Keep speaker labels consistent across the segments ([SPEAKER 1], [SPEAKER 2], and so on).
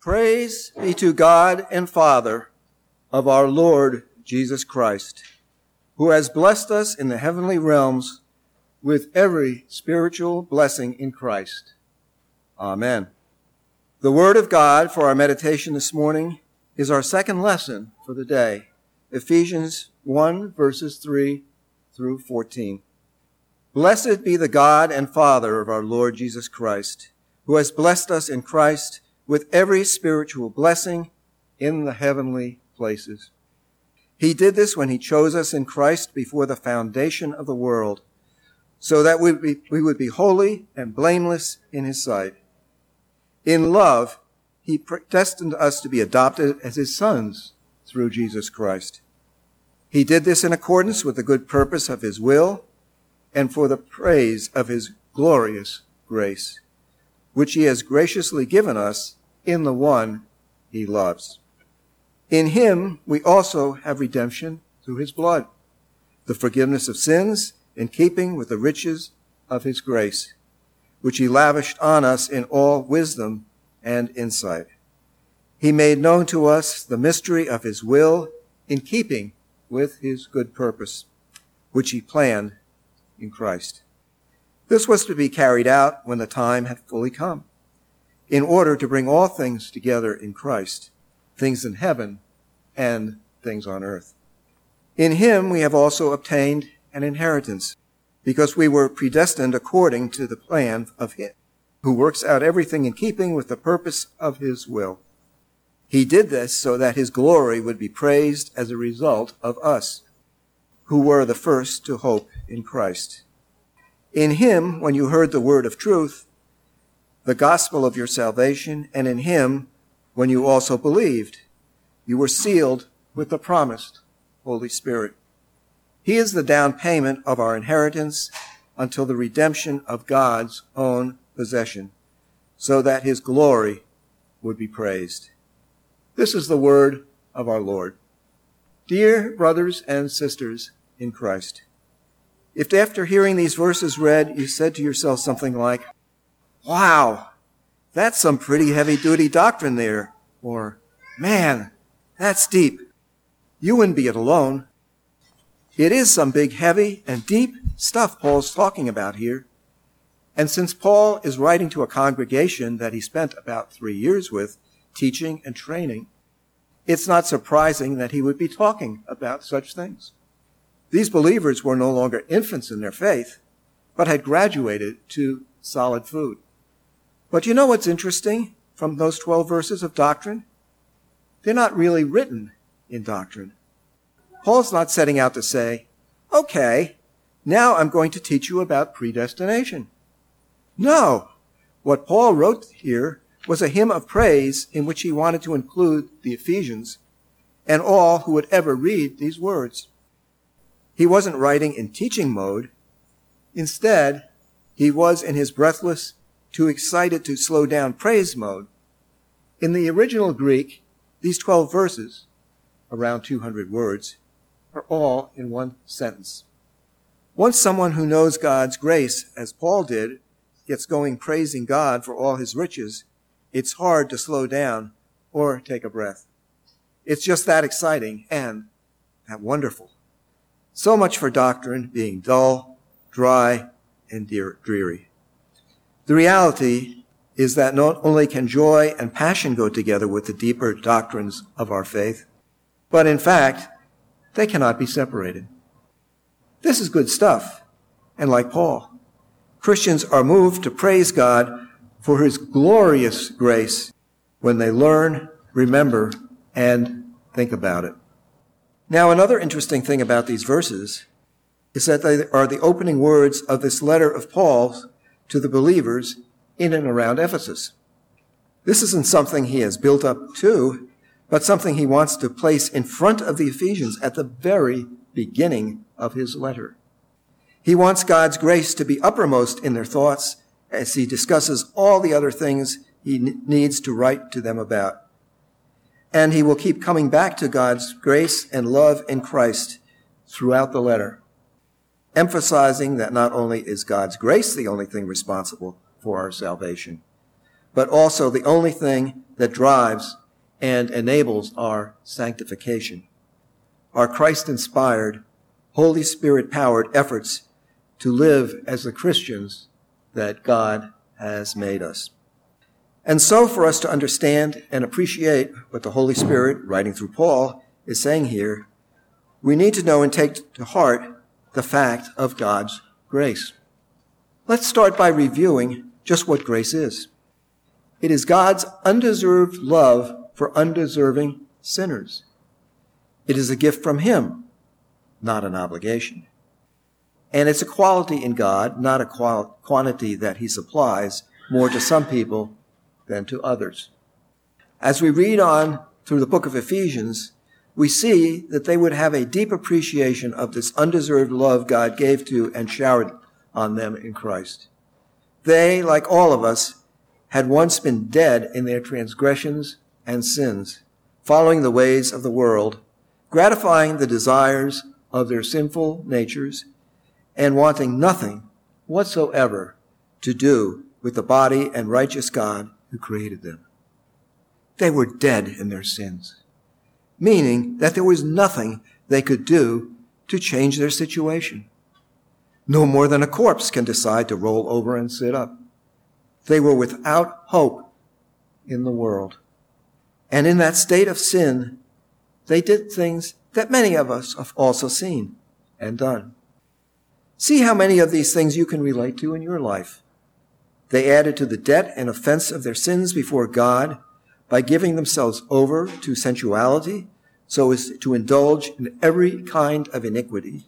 [SPEAKER 1] Praise be to God and Father of our Lord Jesus Christ, who has blessed us in the heavenly realms with every spiritual blessing in Christ. Amen. The Word of God for our meditation this morning is our second lesson for the day, Ephesians 1 verses 3 through 14. Blessed be the God and Father of our Lord Jesus Christ, who has blessed us in Christ with every spiritual blessing in the heavenly places. He did this when he chose us in Christ before the foundation of the world, so that we would be, we would be holy and blameless in his sight. In love, he predestined us to be adopted as his sons through Jesus Christ. He did this in accordance with the good purpose of his will and for the praise of his glorious grace, which he has graciously given us in the one he loves. In him we also have redemption through his blood, the forgiveness of sins in keeping with the riches of his grace, which he lavished on us in all wisdom and insight. He made known to us the mystery of his will in keeping with his good purpose, which he planned in Christ. This was to be carried out when the time had fully come in order to bring all things together in Christ, things in heaven and things on earth. In him we have also obtained an inheritance, because we were predestined according to the plan of him, who works out everything in keeping with the purpose of his will. He did this so that his glory would be praised as a result of us, who were the first to hope in Christ. In him, when you heard the word of truth, the gospel of your salvation, and in him, when you also believed, you were sealed with the promised Holy Spirit. He is the down payment of our inheritance until the redemption of God's own possession, so that his glory would be praised. This is the word of our Lord. Dear brothers and sisters in Christ, if after hearing these verses read, you said to yourself something like, wow, that's some pretty heavy duty doctrine there. Or, man, that's deep. You wouldn't be it alone. It is some big, heavy, and deep stuff Paul's talking about here. And since Paul is writing to a congregation that he spent about three years with, teaching and training, it's not surprising that he would be talking about such things. These believers were no longer infants in their faith, but had graduated to solid food. But you know what's interesting from those 12 verses of doctrine? They're not really written in doctrine. Paul's not setting out to say, okay, now I'm going to teach you about predestination. No. What Paul wrote here was a hymn of praise in which he wanted to include the Ephesians and all who would ever read these words. He wasn't writing in teaching mode. Instead, he was in his breathless too excited to slow down praise mode. In the original Greek, these 12 verses, around 200 words, are all in one sentence. Once someone who knows God's grace, as Paul did, gets going praising God for all his riches, it's hard to slow down or take a breath. It's just that exciting and that wonderful. So much for doctrine being dull, dry, and dreary. The reality is that not only can joy and passion go together with the deeper doctrines of our faith, but in fact, they cannot be separated. This is good stuff. And like Paul, Christians are moved to praise God for his glorious grace when they learn, remember, and think about it. Now, another interesting thing about these verses is that they are the opening words of this letter of Paul's to the believers in and around Ephesus. This isn't something he has built up to, but something he wants to place in front of the Ephesians at the very beginning of his letter. He wants God's grace to be uppermost in their thoughts as he discusses all the other things he needs to write to them about. And he will keep coming back to God's grace and love in Christ throughout the letter emphasizing that not only is God's grace the only thing responsible for our salvation, but also the only thing that drives and enables our sanctification. Our Christ inspired, Holy Spirit powered efforts to live as the Christians that God has made us. And so, for us to understand and appreciate what the Holy Spirit, writing through Paul, is saying here, we need to know and take to heart the fact of God's grace. Let's start by reviewing just what grace is. It is God's undeserved love for undeserving sinners. It is a gift from Him, not an obligation. And it's a quality in God, not a qual- quantity that He supplies more to some people than to others. As we read on through the book of Ephesians, we see that they would have a deep appreciation of this undeserved love God gave to and showered on them in Christ. They, like all of us, had once been dead in their transgressions and sins, following the ways of the world, gratifying the desires of their sinful natures, and wanting nothing whatsoever to do with the body and righteous God who created them. They were dead in their sins, meaning that there was nothing they could do to change their situation. No more than a corpse can decide to roll over and sit up. They were without hope in the world. And in that state of sin, they did things that many of us have also seen and done. See how many of these things you can relate to in your life. They added to the debt and offense of their sins before God by giving themselves over to sensuality so as to indulge in every kind of iniquity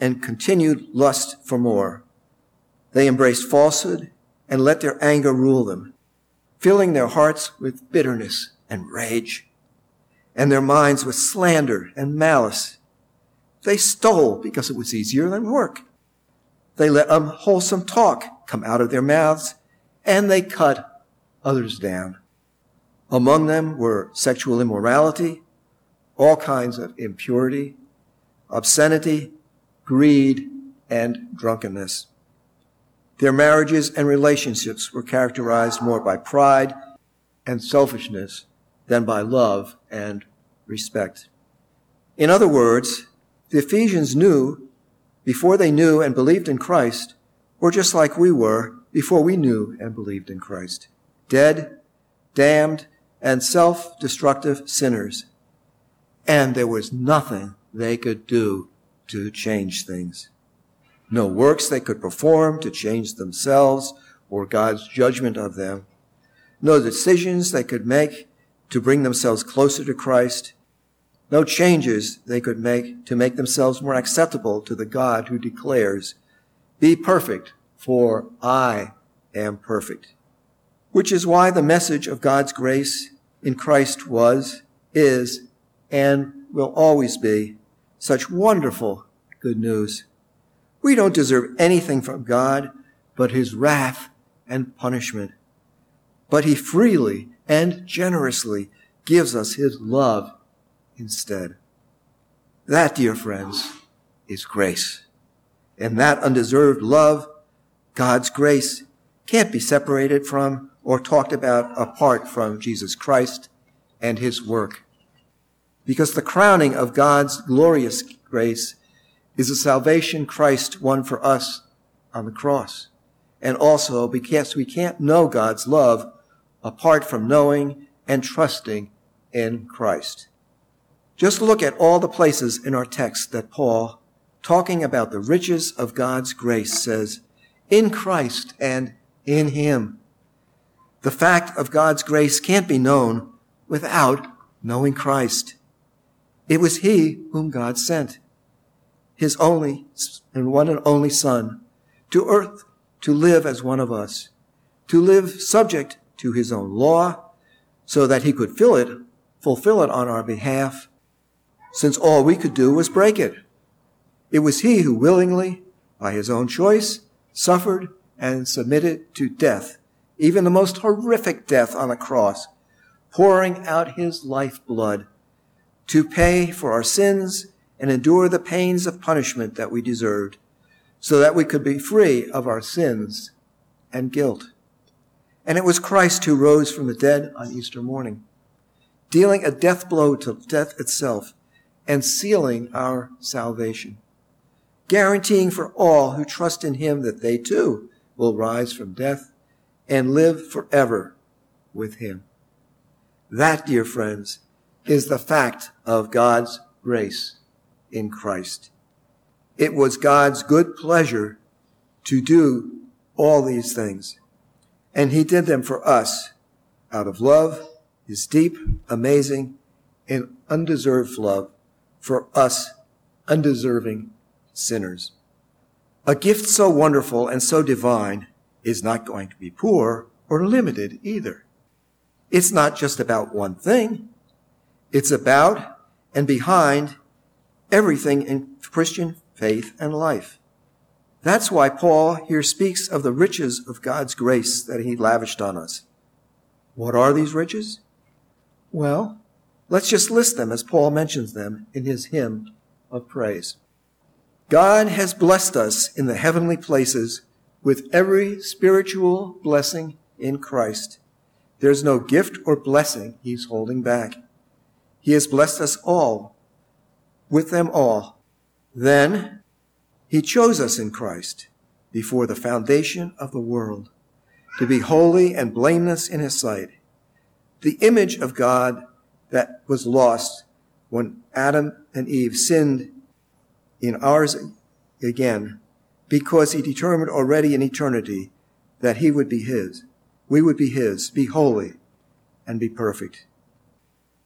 [SPEAKER 1] and continued lust for more. They embraced falsehood and let their anger rule them, filling their hearts with bitterness and rage and their minds with slander and malice. They stole because it was easier than work. They let unwholesome talk come out of their mouths, and they cut others down. Among them were sexual immorality, all kinds of impurity, obscenity, greed, and drunkenness. Their marriages and relationships were characterized more by pride and selfishness than by love and respect. In other words, the Ephesians knew before they knew and believed in Christ were just like we were before we knew and believed in Christ. Dead, damned, and self-destructive sinners. And there was nothing they could do to change things. No works they could perform to change themselves or God's judgment of them. No decisions they could make to bring themselves closer to Christ no changes they could make to make themselves more acceptable to the God who declares, Be perfect, for I am perfect. Which is why the message of God's grace in Christ was, is, and will always be such wonderful good news. We don't deserve anything from God but his wrath and punishment. But he freely and generously gives us his love instead. That, dear friends, is grace. And that undeserved love, God's grace, can't be separated from or talked about apart from Jesus Christ and his work. Because the crowning of God's glorious grace is the salvation Christ won for us on the cross. And also because we can't know God's love apart from knowing and trusting in Christ. Just look at all the places in our text that Paul, talking about the riches of God's grace, says, in Christ and in Him. The fact of God's grace can't be known without knowing Christ. It was He whom God sent, His only and one and only Son, to earth to live as one of us, to live subject to His own law, so that He could fill it, fulfill it on our behalf, since all we could do was break it. It was he who willingly, by his own choice, suffered and submitted to death, even the most horrific death on a cross, pouring out his lifeblood to pay for our sins and endure the pains of punishment that we deserved, so that we could be free of our sins and guilt. And it was Christ who rose from the dead on Easter morning, dealing a death blow to death itself and sealing our salvation, guaranteeing for all who trust in him that they too will rise from death and live forever with him. That, dear friends, is the fact of God's grace in Christ. It was God's good pleasure to do all these things. And he did them for us out of love, his deep, amazing, and undeserved love for us undeserving sinners. A gift so wonderful and so divine is not going to be poor or limited either. It's not just about one thing. It's about and behind everything in Christian faith and life. That's why Paul here speaks of the riches of God's grace that he lavished on us. What are these riches? Well, let's just list them as Paul mentions them in his hymn of praise. God has blessed us in the heavenly places with every spiritual blessing in Christ. There's no gift or blessing he's holding back. He has blessed us all with them all. Then he chose us in Christ before the foundation of the world to be holy and blameless in his sight. The image of God that was lost when Adam and Eve sinned in ours again because he determined already in eternity that he would be his. We would be his, be holy and be perfect.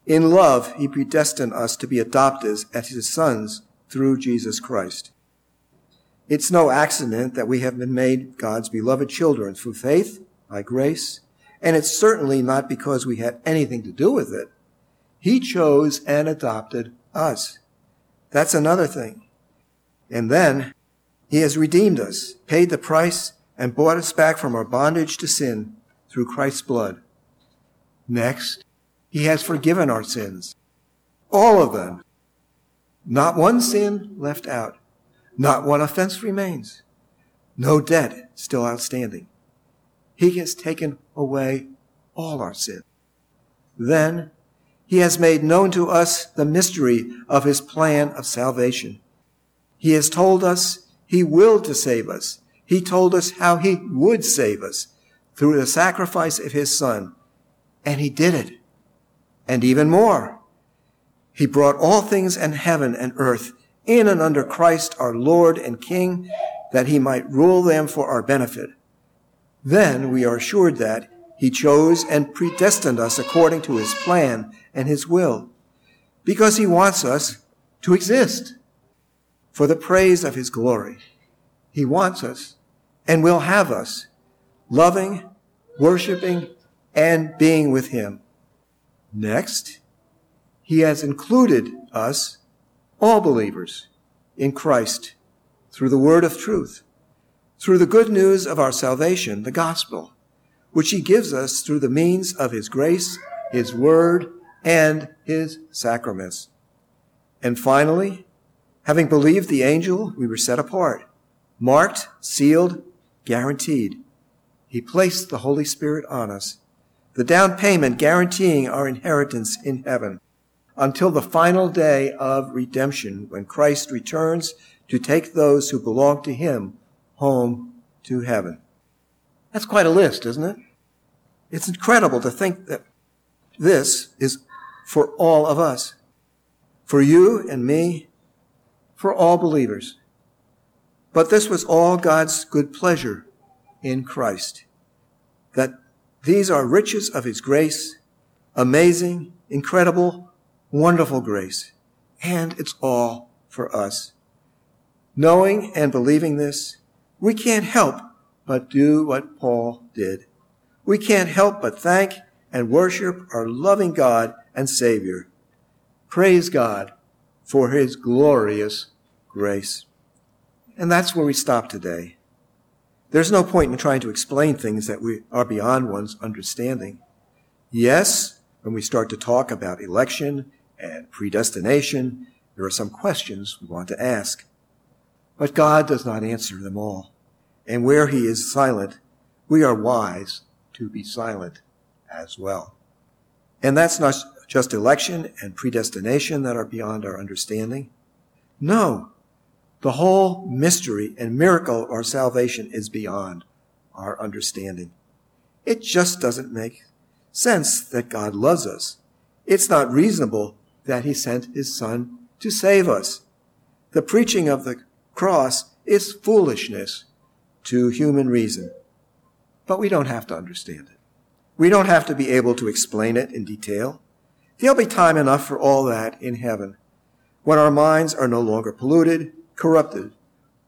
[SPEAKER 1] In love, he predestined us to be adopted as his sons through Jesus Christ. It's no accident that we have been made God's beloved children through faith, by grace, and it's certainly not because we had anything to do with it. He chose and adopted us. That's another thing. And then he has redeemed us, paid the price, and bought us back from our bondage to sin through Christ's blood. Next, he has forgiven our sins. All of them. Not one sin left out. Not one offense remains. No debt still outstanding. He has taken away all our sin. Then he has made known to us the mystery of his plan of salvation. He has told us he willed to save us. He told us how he would save us through the sacrifice of his son. And he did it. And even more. He brought all things in heaven and earth in and under Christ our Lord and King, that he might rule them for our benefit. Then we are assured that he chose and predestined us according to his plan and his will, because he wants us to exist for the praise of his glory. He wants us and will have us loving, worshiping, and being with him. Next, he has included us all believers in Christ through the word of truth, through the good news of our salvation, the gospel, which he gives us through the means of his grace, his word, and his sacraments. And finally, having believed the angel, we were set apart, marked, sealed, guaranteed. He placed the Holy Spirit on us, the down payment guaranteeing our inheritance in heaven until the final day of redemption when Christ returns to take those who belong to him home to heaven. That's quite a list, isn't it? It's incredible to think that this is for all of us, for you and me, for all believers. But this was all God's good pleasure in Christ. That these are riches of his grace, amazing, incredible, wonderful grace. And it's all for us. Knowing and believing this, we can't help but do what Paul did. We can't help but thank and worship our loving God and Savior. Praise God for his glorious grace. And that's where we stop today. There's no point in trying to explain things that we are beyond one's understanding. Yes, when we start to talk about election and predestination, there are some questions we want to ask. But God does not answer them all. And where he is silent, we are wise to be silent as well. And that's not just election and predestination that are beyond our understanding. No, the whole mystery and miracle of our salvation is beyond our understanding. It just doesn't make sense that God loves us. It's not reasonable that he sent his son to save us. The preaching of the cross is foolishness to human reason. But we don't have to understand it. We don't have to be able to explain it in detail. There'll be time enough for all that in heaven when our minds are no longer polluted, corrupted,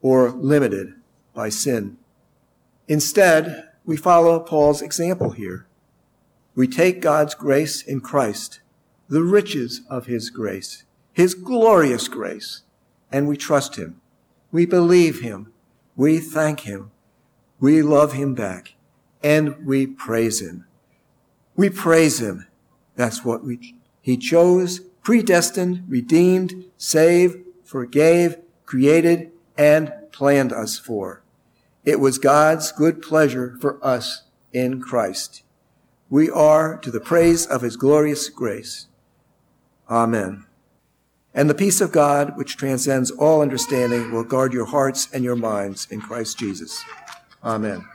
[SPEAKER 1] or limited by sin. Instead, we follow Paul's example here. We take God's grace in Christ, the riches of his grace, his glorious grace, and we trust him. We believe him. We thank him. We love him back and we praise him. We praise him. That's what we, he chose, predestined, redeemed, saved, forgave, created, and planned us for. It was God's good pleasure for us in Christ. We are to the praise of his glorious grace. Amen. And the peace of God, which transcends all understanding, will guard your hearts and your minds in Christ Jesus. Amen.